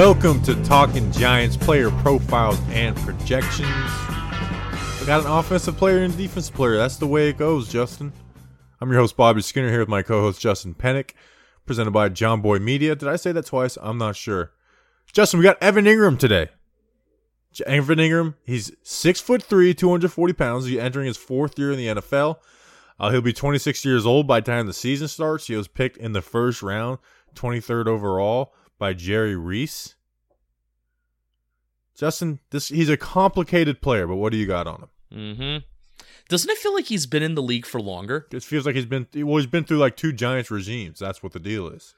Welcome to Talking Giants player profiles and projections. I got an offensive player and a defensive player. That's the way it goes, Justin. I'm your host, Bobby Skinner, here with my co host, Justin Pennick, presented by Jomboy Media. Did I say that twice? I'm not sure. Justin, we got Evan Engram today. Evan Engram, he's six foot three, 240 pounds. He's entering his fourth year in the NFL. Uh, he'll be 26 years old by the time the season starts. He was picked in the first round, 23rd overall by Jerry Reese. Justin, this he's a complicated player, but what do you got on him? Mm-hmm. Doesn't it feel like he's been in the league for longer? It feels like he's been well, he's been through like two Giants regimes. That's what the deal is.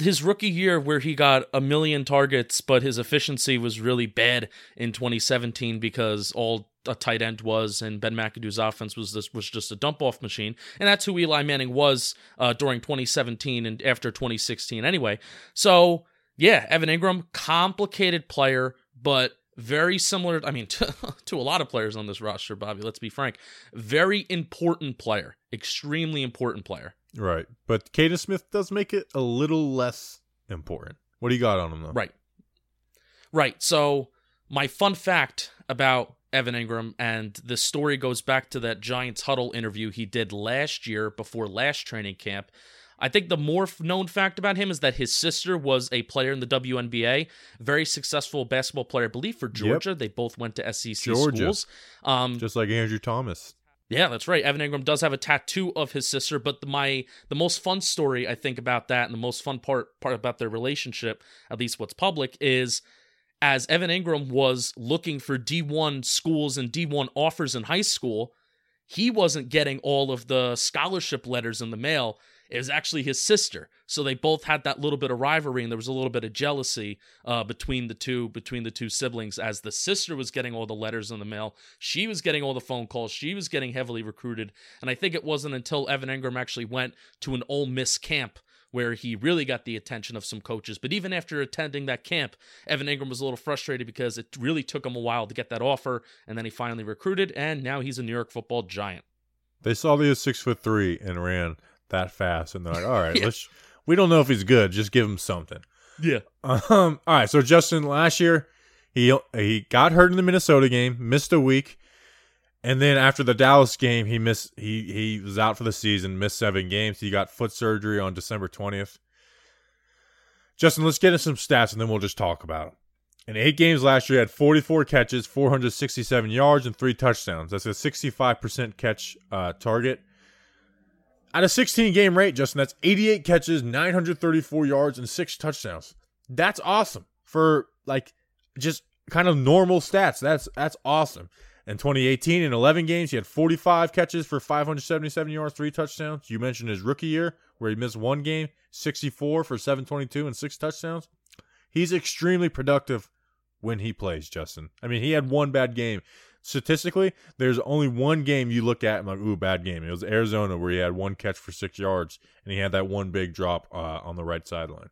His rookie year, where he got a million targets, but his efficiency was really bad in 2017 because all a tight end was, and Ben McAdoo's offense was this was just a dump off machine, and that's who Eli Manning was uh, during 2017 and after 2016 anyway. So yeah, Evan Engram, complicated player, but very similar. I mean, to, to a lot of players on this roster, Bobby. Let's be frank, very important player, extremely important player. Right, but Kaden Smith does make it a little less important. What do you got on him though? Right, right. So my fun fact about Evan Engram, and the story goes back to that Giants huddle interview he did last year before last training camp. I think the more known fact about him is that his sister was a player in the WNBA, very successful basketball player, I believe, for Georgia. Yep. They both went to SEC Georgia. schools. Um, Just like Andrew Thomas. Yeah, that's right. Evan Engram does have a tattoo of his sister, but the, my the most fun story I think about that, and the most fun part part about their relationship, at least what's public, is as Evan Engram was looking for D1 schools and D1 offers in high school, he wasn't getting all of the scholarship letters in the mail. It was actually his sister. So they both had that little bit of rivalry and there was a little bit of jealousy uh, between the two between the two siblings as the sister was getting all the letters in the mail. She was getting all the phone calls. She was getting heavily recruited. And I think it wasn't until Evan Engram actually went to an Ole Miss camp where he really got the attention of some coaches. But even after attending that camp, Evan Engram was a little frustrated because it really took him a while to get that offer, and then he finally recruited, and now he's a New York Football Giant. They saw he was six foot three and ran that fast, and they're like, "All right, yeah. let's." We don't know if he's good. Just give him something. Yeah. Um. All right. So Justin, last year, he he got hurt in the Minnesota game, missed a week. And then after the Dallas game, he missed. He he was out for the season, missed seven games. He got foot surgery on December twentieth. Justin, let's get into some stats and then we'll just talk about him. In eight games last year, he had 44 catches, 467 yards, and three touchdowns. That's a 65% catch uh, target. At a 16 game rate, Justin, that's 88 catches, 934 yards, and six touchdowns. That's awesome for like just kind of normal stats. That's that's awesome. In 2018, in 11 games, he had 45 catches for 577 yards, three touchdowns. You mentioned his rookie year, where he missed one game, 64 for 722 and six touchdowns. He's extremely productive when he plays, Justin. I mean, he had one bad game. Statistically, there's only one game you look at and like, ooh, bad game. It was Arizona where he had one catch for six yards and he had that one big drop uh, on the right sideline.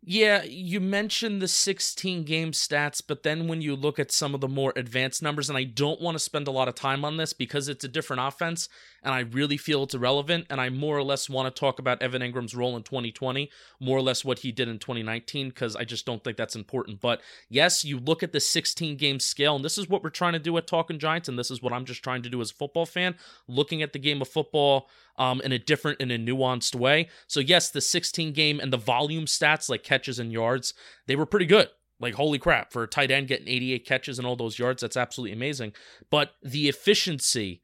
Yeah, you mentioned the 16 game stats, but then when you look at some of the more advanced numbers, and I don't want to spend a lot of time on this because it's a different offense, and I really feel it's irrelevant, and I more or less want to talk about Evan Engram's role in 2020, more or less what he did in 2019, because I just don't think that's important. But yes, you look at the 16 game scale, and this is what we're trying to do at Talking Giants, and this is what I'm just trying to do as a football fan, looking at the game of football um, in a different and a nuanced way. So yes, the 16 game and the volume stats like catches and yards, they were pretty good. Like holy crap, for a tight end getting 88 catches and all those yards, that's absolutely amazing. But the efficiency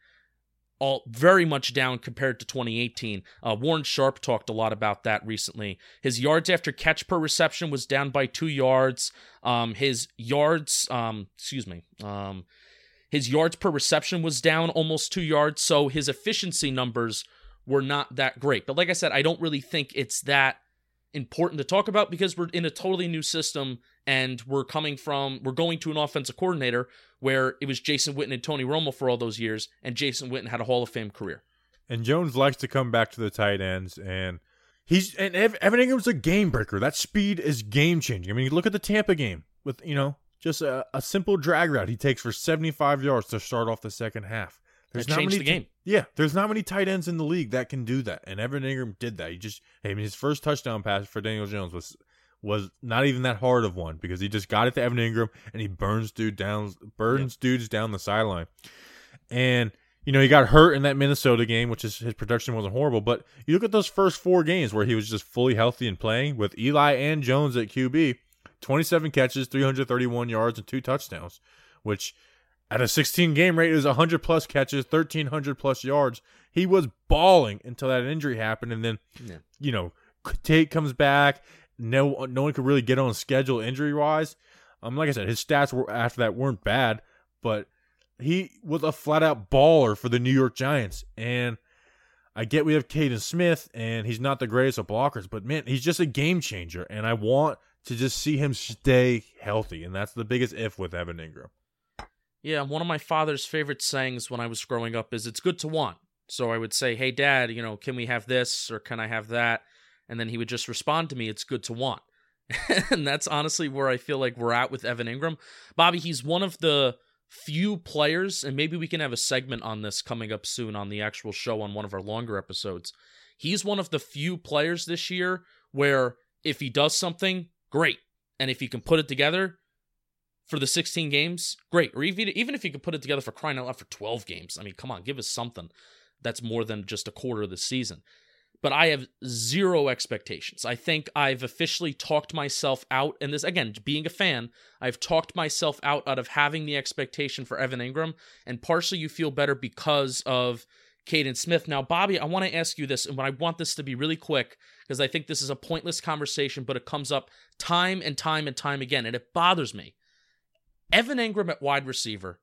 all very much down compared to 2018. Uh, Warren Sharp talked a lot about that recently. His yards after catch per reception was down by two yards. Um, his yards, um, excuse me, um, his yards per reception was down almost two yards. So his efficiency numbers were not that great. But like I said, I don't really think it's that important to talk about because we're in a totally new system and we're coming from we're going to an offensive coordinator where it was Jason Witten and Tony Romo for all those years, and Jason Witten had a Hall of Fame career. And Jones likes to come back to the tight ends and he's and Evan Engram's a game breaker. That speed is game changing. I mean, look at the Tampa game with you know just a, a simple drag route he takes for 75 yards to start off the second half. There's not many the game. Yeah, there's not many tight ends in the league that can do that, and Evan Engram did that. He just, I mean, his first touchdown pass for Daniel Jones was was not even that hard of one because he just got it to Evan Engram and he burns dude down burns dudes down the sideline. And you know, he got hurt in that Minnesota game, which is his production wasn't horrible. But you look at those first four games where he was just fully healthy and playing with Eli and Jones at QB, 27 catches, 331 yards, and two touchdowns, which at a 16 game rate is 100 plus catches, 1300 plus yards. He was balling until that injury happened, and then Yeah. you know Tate comes back. No, no one could really get on schedule injury wise. Um, like I said, his stats were after that weren't bad, but he was a flat out baller for the New York Giants. And I get we have Kaden Smith, and he's not the greatest of blockers, but man, he's just a game changer. And I want to just see him stay healthy, and that's the biggest if with Evan Engram. Yeah, one of my father's favorite sayings when I was growing up is it's good to want. So I would say, "Hey dad, you know, can we have this or can I have that?" And then he would just respond to me, "It's good to want." and that's honestly where I feel like we're at with Evan Engram. Bobby, he's one of the few players and maybe we can have a segment on this coming up soon on the actual show on one of our longer episodes. He's one of the few players this year where if he does something, great. And if he can put it together, for the 16 games, great. Or even even if he can put it together for crying out loud for 12 games. I mean, come on, give us something that's more than just a quarter of the season. But I have zero expectations. I think I've officially talked myself out, and this again, being a fan, I've talked myself out out of having the expectation for Evan Engram, and partially you feel better because of Kaden Smith. Now, Bobby, I want to ask you this, and I want this to be really quick because I think this is a pointless conversation, but it comes up time and time and time again, and it bothers me. Evan Engram at wide receiver.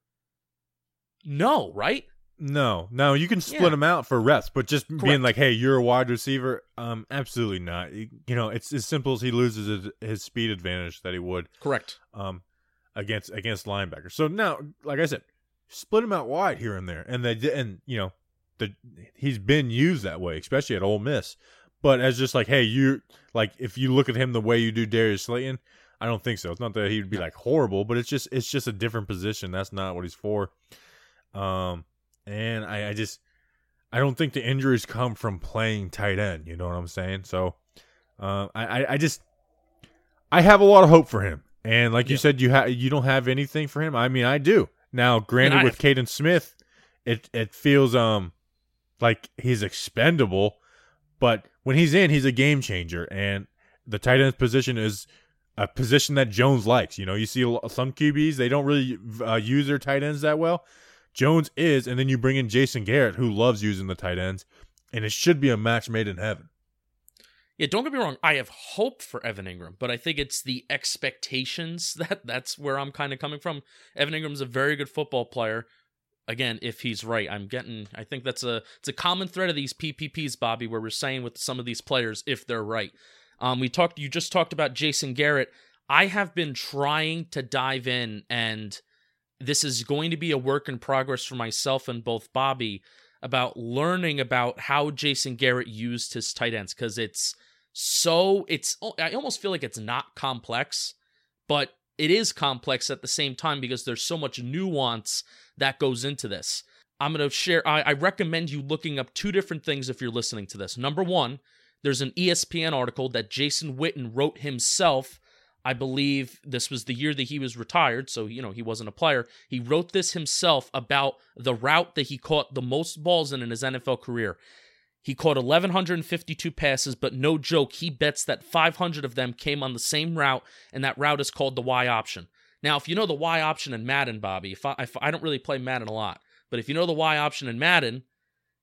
No, right? No, no, you can split Yeah. him out for reps, but just being like, "Hey, you're a wide receiver," um, absolutely not. You know, it's as simple as he loses his, his speed advantage that he would Correct. um against against linebackers. So now, like I said, split him out wide here and there, and they did- and you know, the he's been used that way, especially at Ole Miss. But as just like, hey, you like if you look at him the way you do Darius Slayton, I don't think so. It's not that he'd be like horrible, but it's just it's just a different position. That's not what he's for. Um, and I, I just I don't think the injuries come from playing tight end. You know what I'm saying? So, um, I, I just I have a lot of hope for him. And like you said, you have you don't have anything for him. I mean, I do. Now, granted, I with Kaden Smith, it it feels um like he's expendable, but when he's in, he's a game changer. And the tight end position is a position that Jones likes. You know, you see some QBs they don't really uh, use their tight ends that well. Jones is, and then you bring in Jason Garrett, who loves using the tight ends, and it should be a match made in heaven. Yeah, don't get me wrong. I have hope for Evan Engram, but I think it's the expectations that that's where I'm kind of coming from. Evan Engram's a very good football player. Again, if he's right, I'm getting. I think that's a it's a common thread of these PPPs, Bobby, where we're saying with some of these players if they're right. Um, we talked. You just talked about Jason Garrett. I have been trying to dive in, and this is going to be a work in progress for myself and both Bobby about learning about how Jason Garrett used his tight ends because it's so it's oh, I almost feel like it's not complex, but it is complex at the same time because there's so much nuance that goes into this. I'm going to share I, I recommend you looking up two different things if you're listening to this. Number 1, there's an ESPN article that Jason Witten wrote himself I believe this was the year that he was retired, so you know he wasn't a player. He wrote this himself about the route that he caught the most balls in in his NFL career. He caught 1152 passes, but no joke, he bets that 500 of them came on the same route, and that route is called the Y option. Now, if you know the Y option in Madden, Bobby, if I, if I don't really play Madden a lot, but if you know the Y option in Madden,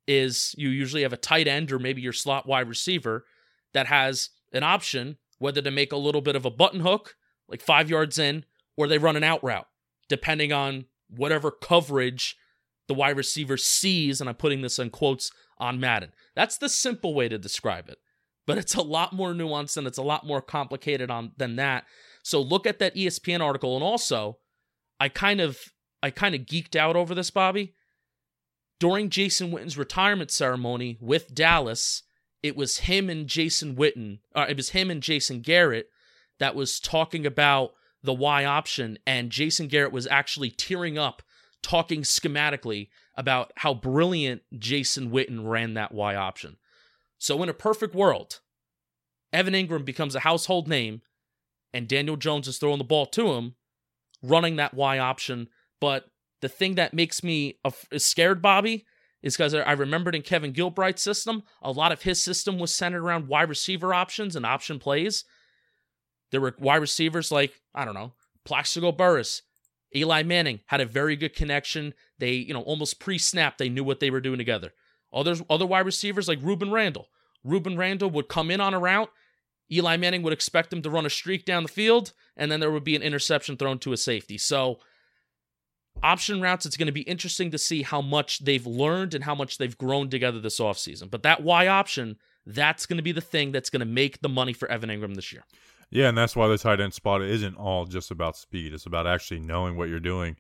is you usually have a tight end or maybe your slot wide receiver that has an option whether to make a little bit of a button hook, like five yards in, or they run an out route, depending on whatever coverage the wide receiver sees. And I'm putting this in quotes on Madden. That's the simple way to describe it. But it's a lot more nuanced and it's a lot more complicated on than that. So look at that ESPN article. And also, I kind of I kind of geeked out over this, Bobby. During Jason Witten's retirement ceremony with Dallas, it was him and Jason Witten, or it was him and Jason Garrett that was talking about the Y option, and Jason Garrett was actually tearing up, talking schematically about how brilliant Jason Witten ran that Y option. So, in a perfect world, Evan Engram becomes a household name. and Daniel Jones is throwing the ball to him, running that Y option. But the thing that makes me scared, Bobby, is because I remembered in Kevin Gilbride's system, a lot of his system was centered around wide receiver options and option plays. There were wide receivers like, I don't know, Plaxico Burress, Eli Manning had a very good connection. They, you know, almost pre-snap, they knew what they were doing together. Others, other wide receivers like Rueben Randle. Rueben Randle would come in on a route. Eli Manning would expect him to run a streak down the field, and then there would be an interception thrown to a safety. So, option routes, it's going to be interesting to see how much they've learned and how much they've grown together this offseason. But that Y option, that's going to be the thing that's going to make the money for Evan Engram this year. Yeah, and that's why the tight end spot isn't all just about speed. It's about actually knowing what you're doing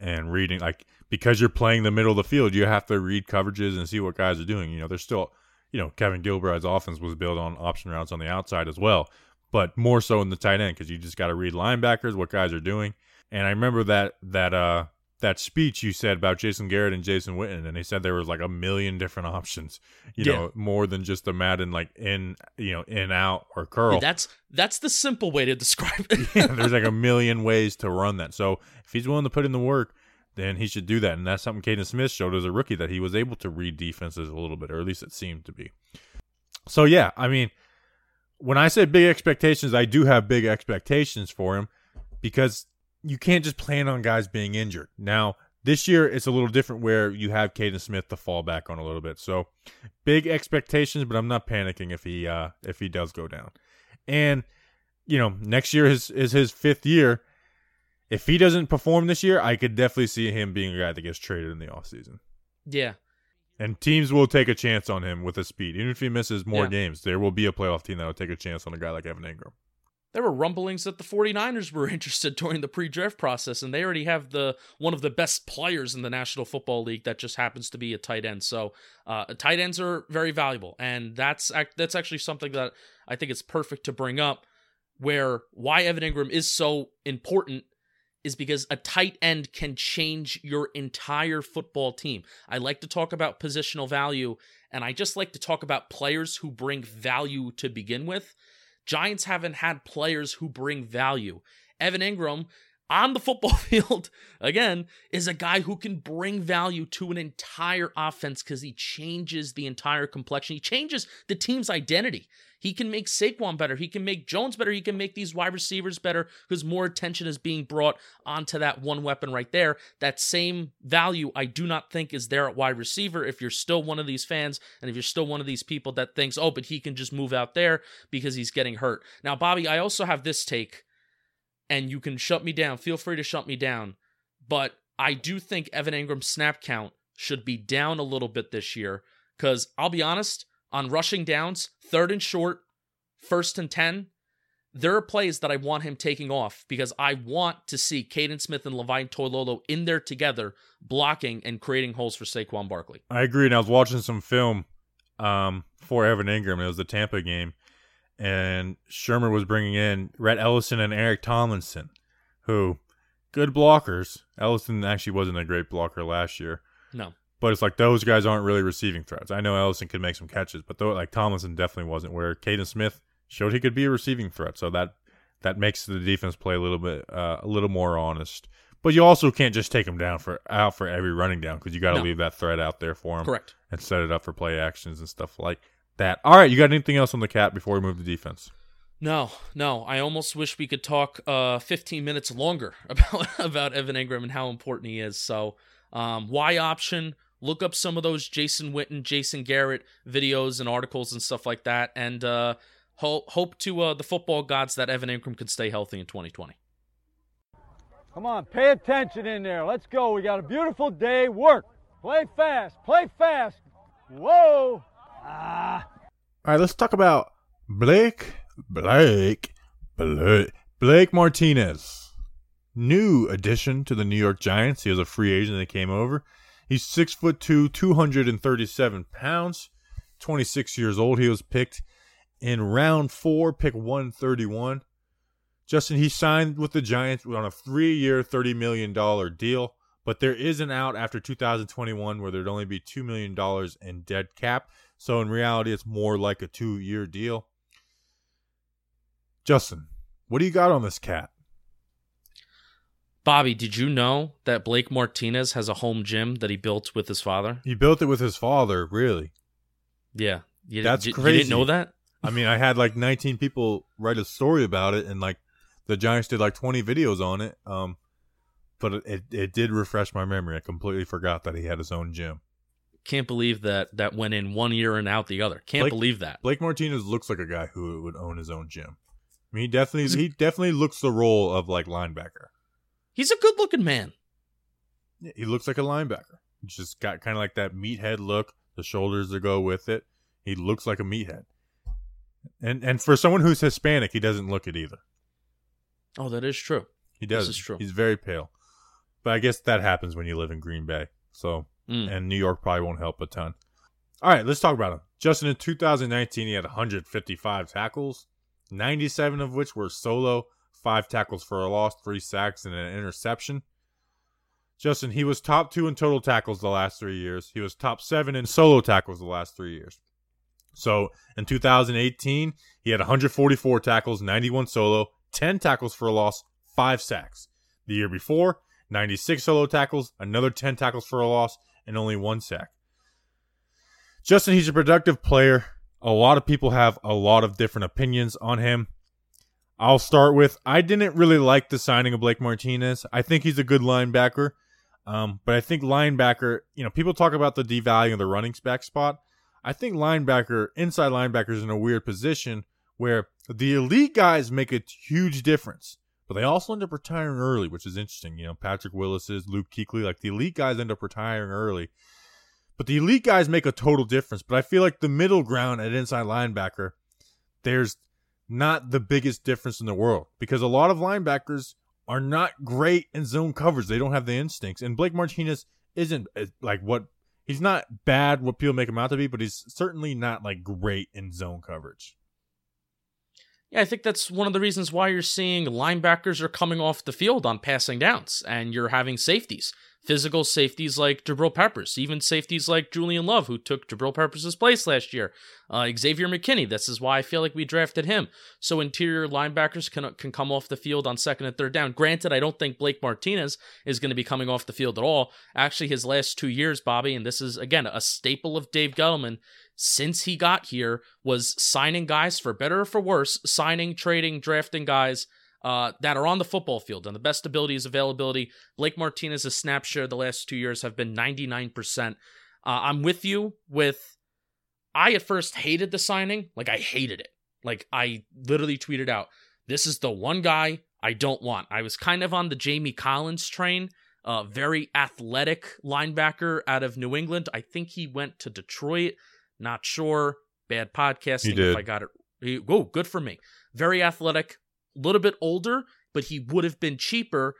and reading. Like because you're playing the middle of the field, you have to read coverages and see what guys are doing. You know, there's still, you know, Kevin Gilbride's offense was built on option routes on the outside as well, but more so in the tight end because you just got to read linebackers, what guys are doing. And I remember that that uh that speech you said about Jason Garrett and Jason Witten, and they said there was like a million different options, you yeah. know, more than just a Madden like in, you know, in out or curl. Yeah, that's that's the simple way to describe it. yeah, there's like a million ways to run that. So if he's willing to put in the work, then he should do that. And that's something Kaden Smith showed as a rookie that he was able to read defenses a little bit, or at least it seemed to be. So yeah, I mean, when I say big expectations, I do have big expectations for him because you can't just plan on guys being injured. Now, this year it's a little different where you have Kaden Smith to fall back on a little bit. So, big expectations, but I'm not panicking if he uh if he does go down. And you know, next year is is his fifth year. If he doesn't perform this year, I could definitely see him being a guy that gets traded in the offseason. Yeah. And teams will take a chance on him with his speed. Even if he misses more yeah. games, there will be a playoff team that will take a chance on a guy like Evan Engram there were rumblings that the 49ers were interested during the pre-draft process and they already have the one of the best players in the National Football League that just happens to be a tight end. So, uh, tight ends are very valuable and that's that's actually something that I think it's perfect to bring up where why Evan Engram is so important is because a tight end can change your entire football team. I like to talk about positional value and I just like to talk about players who bring value to begin with Giants haven't had players who bring value. Evan Engram on the football field, again, is a guy who can bring value to an entire offense because he changes the entire complexion. He changes the team's identity. He can make Saquon better. He can make Jones better. He can make these wide receivers better because more attention is being brought onto that one weapon right there. That same value, I do not think, is there at wide receiver. If you're still one of these fans and if you're still one of these people that thinks, oh, but he can just move out there because he's getting hurt. Now, Bobby, I also have this take, and you can shut me down. Feel free to shut me down. But I do think Evan Engram's snap count should be down a little bit this year because I'll be honest on rushing downs, third and short, first and 10, there are plays that I want him taking off because I want to see Kaden Smith and Levine Toilolo in there together, blocking and creating holes for Saquon Barkley. I agree. And I was watching some film um, for Evan Engram. It was the Tampa game. And Shurmur was bringing in Rhett Ellison and Eric Tomlinson, who good blockers. Ellison actually wasn't a great blocker last year. No. But it's like those guys aren't really receiving threats. I know Ellison could make some catches, but though like Tomlinson definitely wasn't. Where Kaden Smith showed he could be a receiving threat, so that that makes the defense play a little bit uh, a little more honest. But you also can't just take him down for out for every running down because you got to no. leave that threat out there for him. Correct. And set it up for play actions and stuff like that. All right, you got anything else on the cat before we move to defense? No, no. I almost wish we could talk uh, 15 minutes longer about about Evan Engram and how important he is. So, um, Y option look up some of those Jason Witten, Jason Garrett videos and articles and stuff like that, and uh, hope hope to uh, the football gods that Evan Engram can stay healthy in 2020. Come on, pay attention in there. Let's go. We got a beautiful day. Work. Play fast. Play fast. Whoa. All right, let's talk about Blake, Blake, Blake, Blake Martinez. New addition to the New York Giants. He was a free agent that came over. He's six foot two, 237 pounds, 26 years old. He was picked in round four, pick 131. Justin, he signed with the Giants on a three year, $30 million deal, but there is an out after 2021 where there'd only be $2 million in dead cap. So in reality, it's more like a two year deal. Justin, What do you got on this cat? Bobby, did you know that Blake Martinez has a home gym that he built with his father? He built it with his father, really. Yeah. You, That's you, You didn't know that? I mean, I had like 19 people write a story about it, and like the Giants did like 20 videos on it. Um, but it, it, did refresh my memory. I completely forgot that he had his own gym. Can't believe that that went in one year and out the other. Can't Blake- believe that. Blake Martinez looks like a guy who would own his own gym. I mean, he definitely he definitely looks the role of like linebacker. He's a good looking man. Yeah, He looks like a linebacker. He's just got kind of like that meathead look, the shoulders that go with it. He looks like a meathead. And and for someone who's Hispanic, he doesn't look it either. Oh, that is true. He This does. is true. He's very pale. But I guess that happens when you live in Green Bay. So Mm. and New York probably won't help a ton. All right, let's talk about him. Justin in 2019, he had 155 tackles, 97 of which were solo, five tackles for a loss, three sacks, and an interception. Justin, he was top two in total tackles the last three years. He was top seven in solo tackles the last three years. So in 2018, he had 144 tackles, 91 solo, 10 tackles for a loss, five sacks. The year before, 96 solo tackles, another 10 tackles for a loss, and only one sack. Justin, he's a productive player. A lot of people have a lot of different opinions on him. I'll start with I didn't really like the signing of Blake Martinez. I think he's a good linebacker. Um, but I think linebacker, you know, people talk about the devaluing of the running back spot. I think linebacker, inside linebacker is in a weird position where the elite guys make a huge difference, but they also end up retiring early, which is interesting. You know, Patrick Willis's, Luke Kuechly, like the elite guys end up retiring early. But the elite guys make a total difference. But I feel like the middle ground at inside linebacker, there's not the biggest difference in the world because a lot of linebackers are not great in zone coverage. They don't have the instincts. And Blake Martinez isn't uh, like what he's not bad what people make him out to be, but he's certainly not like great in zone coverage. Yeah, I think that's one of the reasons why you're seeing linebackers are coming off the field on passing downs and you're having safeties. Physical safeties like Jabril Peppers, even safeties like Julian Love, who took Jabril Peppers' place last year. Uh, Xavier McKinney, this is why I feel like we drafted him. So interior linebackers can, can come off the field on second and third down. Granted, I don't think Blake Martinez is going to be coming off the field at all. Actually, his last two years, Bobby, and this is, again, a staple of Dave Gettleman, since he got here was signing guys for better or for worse, signing, trading, drafting guys uh, that are on the football field and the best ability is availability. Blake Martinez's snap share the last two years have been 99%. Uh, I'm with you with, I at first hated the signing. Like, I hated it. Like, I literally tweeted out, this is the one guy I don't want. I was kind of on the Jamie Collins train. Uh, very athletic linebacker out of New England. I think he went to Detroit. Not sure. Bad podcasting. If I got it. He, oh, good for me. Very athletic. Little bit older, but he would have been cheaper.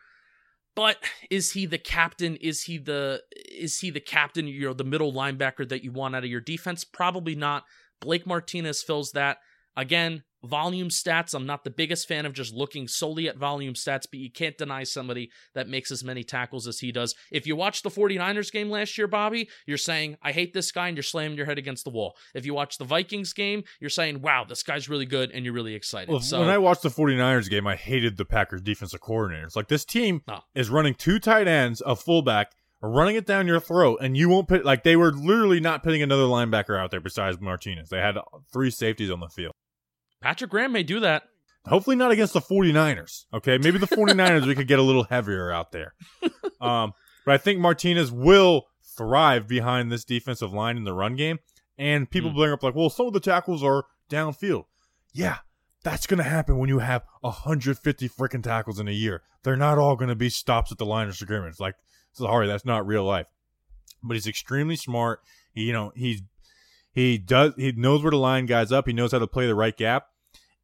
But is he the captain? Is he the is he the captain? You know, the middle linebacker that you want out of your defense? Probably not. Blake Martinez fills that. Again, volume stats. I'm not the biggest fan of just looking solely at volume stats, but you can't deny somebody that makes as many tackles as he does. If you watch the 49ers game last year, Bobby, you're saying, I hate this guy, and you're slamming your head against the wall. If you watch the Vikings game, you're saying, wow, this guy's really good, and you're really excited. Well, so when I watched the 49ers game, I hated the Packers defensive coordinators. Like this team Oh. is running two tight ends, a fullback, running it down your throat, and you won't put like they were literally not putting another linebacker out there besides Martinez. They had three safeties on the field. Patrick Graham may do that. Hopefully not against the 49ers. Okay. Maybe the 49ers we could get a little heavier out there. Um, but I think Martinez will thrive behind this defensive line in the run game. And people Hmm. bring up like, well, some of the tackles are downfield. Yeah, that's gonna happen when you have 150 freaking tackles in a year. They're not all gonna be stops at the line of scrimmage. Like, sorry, that's not real life. But he's extremely smart. He, you know, he's he does he knows where to line guys up. He knows how to play the right gap.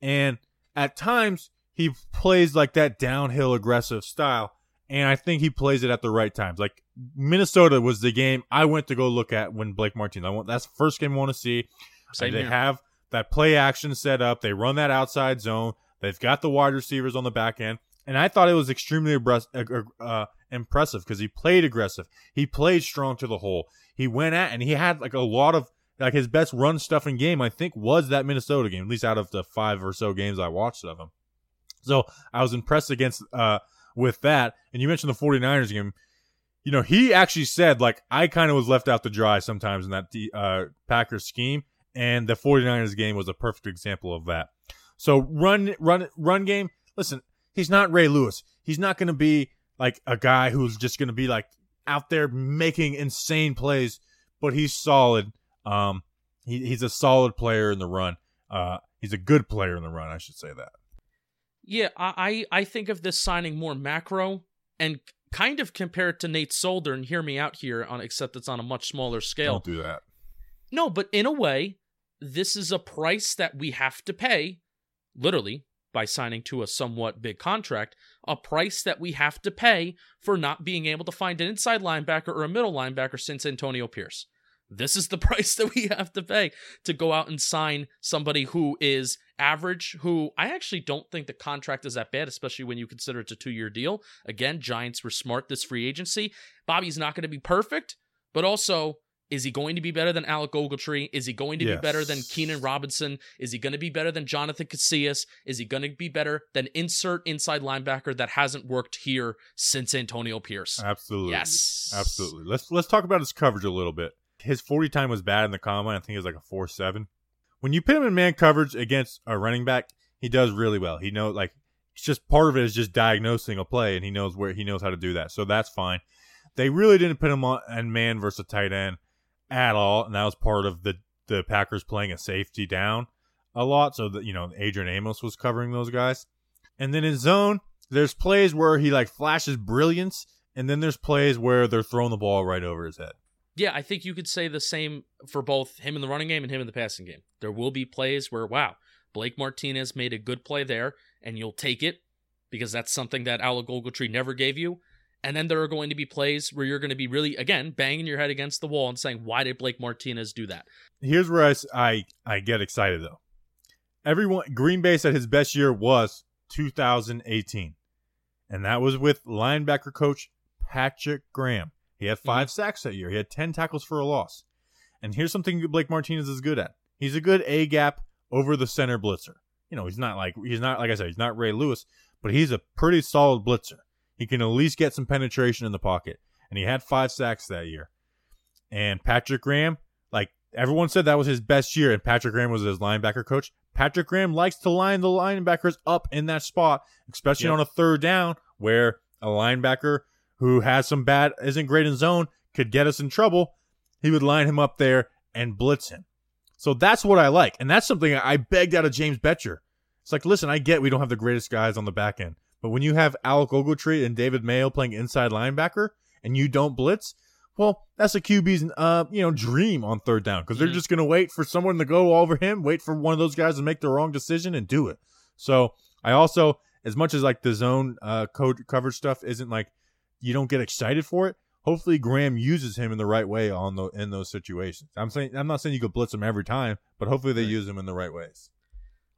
And at times he plays like that downhill aggressive style. And I think he plays it at the right times. Like Minnesota was the game I went to go look at when Blake Martinez. I want that's the first game I want to see. Same they here. have that play action set up. They run that outside zone. They've got the wide receivers on the back end. And I thought it was extremely uh, impressive because he played aggressive. He played strong to the hole. He went at and he had like a lot of like his best run stuffing game. I think was that Minnesota game, at least out of the five or so games I watched of him. So I was impressed against uh with that. And you mentioned the 49ers game. You know, he actually said like I kind of was left out to dry sometimes in that uh Packers scheme and the 49ers game was a perfect example of that. So run run run game. Listen, he's not Ray Lewis. He's not going to be like a guy who's just going to be like out there making insane plays, but he's solid. Um, he, he's a solid player in the run. Uh, he's a good player in the run. I should say that. Yeah, I I think of this signing more macro and kind of compare it to Nate Solder. And hear me out here on, except it's on a much smaller scale. Don't do that. No, but in a way, this is a price that we have to pay, literally, by signing to a somewhat big contract, a price that we have to pay for not being able to find an inside linebacker or a middle linebacker since Antonio Pierce. This is the price that we have to pay to go out and sign somebody who is average, who I actually don't think the contract is that bad, especially when you consider it's a two year deal. Again, Giants were smart this free agency. Bobby's not going to be perfect, but also is he going to be better than Alec Ogletree? Is he going to yes. be better than Keenan Robinson? Is he going to be better than Jonathan Casillas? Is he going to be better than insert inside linebacker that hasn't worked here since Antonio Pierce? Absolutely. Yes. Absolutely. Let's let's talk about his coverage a little bit. His 40 time was bad in the combine. I think it was like a 4 7. When you put him in man coverage against a running back, he does really well. He knows like it's just part of it is just diagnosing a play and he knows where he knows how to do that. So that's fine. They really didn't put him on and man versus tight end at all, and that was part of the the Packers playing a safety down a lot, so that you know Adrian Amos was covering those guys. And then in zone, there's plays where he like flashes brilliance, and then there's plays where they're throwing the ball right over his head. Yeah, I think you could say the same for both him in the running game and him in the passing game. There will be plays where, wow, Blake Martinez made a good play there, and you'll take it because that's something that Alec Ogletree never gave you. And then there are going to be plays where you're going to be really, again, banging your head against the wall and saying, why did Blake Martinez do that? Here's where I, I, I get excited, though. Everyone, Green Bay said his best year was 2018. And that was with linebacker coach Patrick Graham. He had 5 mm-hmm. sacks that year. He had 10 tackles for a loss. And here's something Blake Martinez is good at. He's a good A gap over the center blitzer. You know, he's not like he's not like I said, he's not Ray Lewis, but he's a pretty solid blitzer. He can at least get some penetration in the pocket. And he had five sacks that year. And Patrick Graham, like everyone said that was his best year, and Patrick Graham was his linebacker coach. Patrick Graham likes to line the linebackers up in that spot, especially yep. on a third down where a linebacker who has some bad, isn't great in zone, could get us in trouble. He would line him up there and blitz him. So that's what I like. And that's something I begged out of James Bettcher. It's like, listen, I get we don't have the greatest guys on the back end, but when you have Alec Ogletree and David Mayo playing inside linebacker and you don't blitz, well, that's a QB's uh, you know dream on third down because they're mm-hmm. just going to wait for someone to go over him, wait for one of those guys to make the wrong decision and do it. So I also, as much as like the zone uh, code coverage stuff isn't like you don't get excited for it. Hopefully Graham uses him in the right way on the in those situations. I'm saying I'm not saying you could blitz him every time, but hopefully they right. use him in the right ways.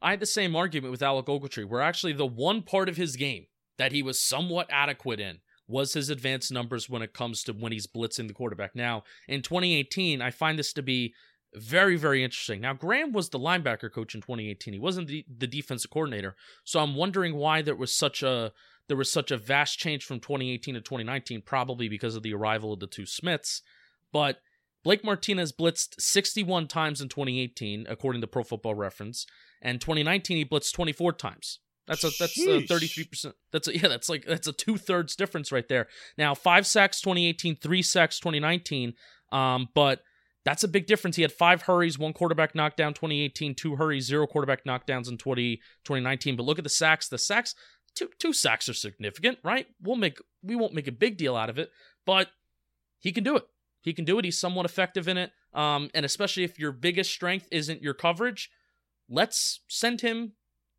I had the same argument with Alec Ogletree, where actually the one part of his game that he was somewhat adequate in was his advanced numbers when it comes to when he's blitzing the quarterback. Now, in 2018, I find this to be very, very interesting. Now, Graham was the linebacker coach in 2018. He wasn't the, the defensive coordinator. So I'm wondering why there was such a there was such a vast change from 2018 to 2019, probably because of the arrival of the two Smiths. But Blake Martinez blitzed 61 times in 2018, according to Pro Football Reference, and 2019 he blitzed 24 times. That's a that's a 33 percent. That's a yeah. That's like that's a two thirds difference right there. Now five sacks 2018, three sacks 2019. Um, but that's a big difference. He had five hurries, one quarterback knockdown 2018, two hurries, zero quarterback knockdowns in 20, 2019. But look at the sacks. The sacks, two two sacks are significant, right? We'll make we won't make a big deal out of it, but he can do it. He can do it. He's somewhat effective in it. Um, and especially if your biggest strength isn't your coverage, let's send him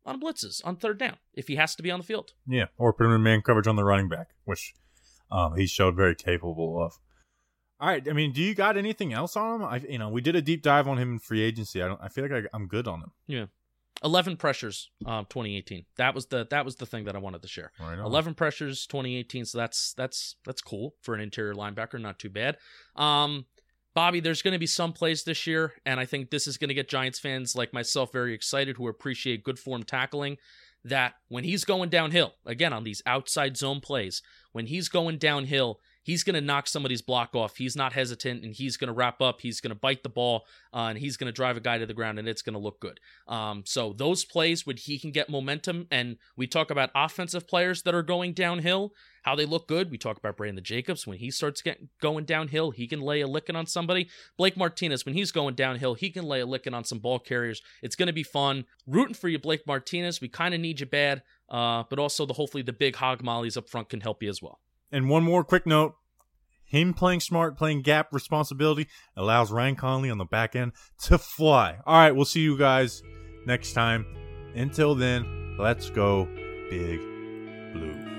on blitzes on third down if he has to be on the field. Yeah, or put him in man coverage on the running back, which um, he showed very capable of. All right, I mean, do you got anything else on him? I, you know, we did a deep dive on him in free agency. I don't. I feel like I, am good on him. Yeah, eleven pressures, um, 2018. That was the that was the thing that I wanted to share. Right eleven pressures, 2018. So that's that's that's cool for an interior linebacker. Not too bad. Um, Bobby, there's going to be some plays this year, and I think this is going to get Giants fans like myself very excited who appreciate good form tackling. that when he's going downhill, again on these outside zone plays, when he's going downhill, he's going to knock somebody's block off. He's not hesitant and he's going to wrap up. He's going to bite the ball uh, and he's going to drive a guy to the ground and it's going to look good. Um, so those plays when he can get momentum and we talk about offensive players that are going downhill, how they look good. We talk about Brandon Jacobs when he starts getting going downhill, he can lay a licking on somebody. Blake Martinez when he's going downhill, he can lay a licking on some ball carriers. It's going to be fun. Rooting for you, Blake Martinez. We kind of need you bad, uh, but also the hopefully the big hog mollies up front can help you as well. And one more quick note him playing smart, playing gap responsibility allows Ryan Connelly on the back end to fly. All right, we'll see you guys next time. Until then, let's go, Big Blue.